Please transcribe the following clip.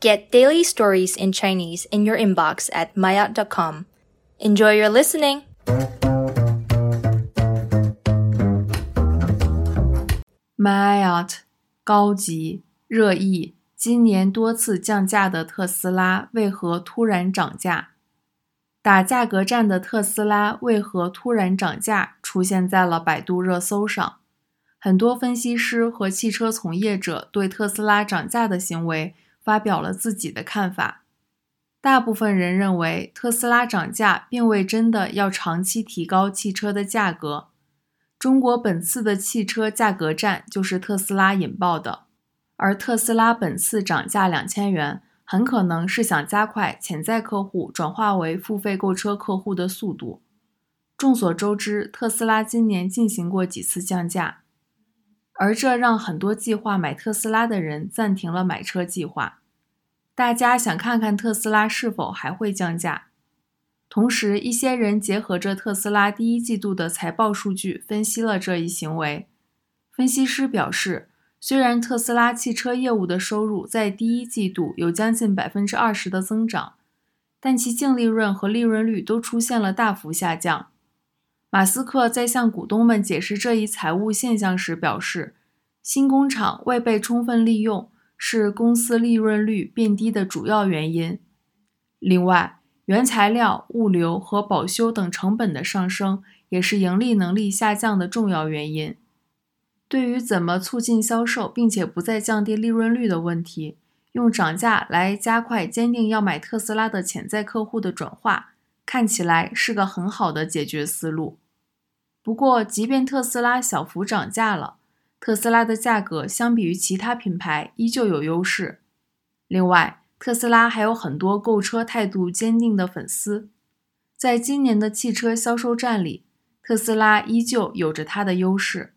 Get daily stories in Chinese in your inbox at maya.com. Enjoy your listening! myat 高级热议，今年多次降价的特斯拉为何突然涨价？打价格战的特斯拉为何突然涨价？出现在了百度热搜上。很多分析师和汽车从业者对特斯拉涨价的行为发表了自己的看法。大部分人认为，特斯拉涨价并未真的要长期提高汽车的价格。中国本次的汽车价格战就是特斯拉引爆的，而特斯拉本次涨价两千元。很可能是想加快潜在客户转化为付费购车客户的速度。众所周知，特斯拉今年进行过几次降价，而这让很多计划买特斯拉的人暂停了买车计划。大家想看看特斯拉是否还会降价。同时，一些人结合着特斯拉第一季度的财报数据分析了这一行为。分析师表示。虽然特斯拉汽车业务的收入在第一季度有将近百分之二十的增长，但其净利润和利润率都出现了大幅下降。马斯克在向股东们解释这一财务现象时表示，新工厂未被充分利用是公司利润率变低的主要原因。另外，原材料、物流和保修等成本的上升也是盈利能力下降的重要原因。对于怎么促进销售，并且不再降低利润率的问题，用涨价来加快坚定要买特斯拉的潜在客户的转化，看起来是个很好的解决思路。不过，即便特斯拉小幅涨价了，特斯拉的价格相比于其他品牌依旧有优势。另外，特斯拉还有很多购车态度坚定的粉丝，在今年的汽车销售战里，特斯拉依旧有着它的优势。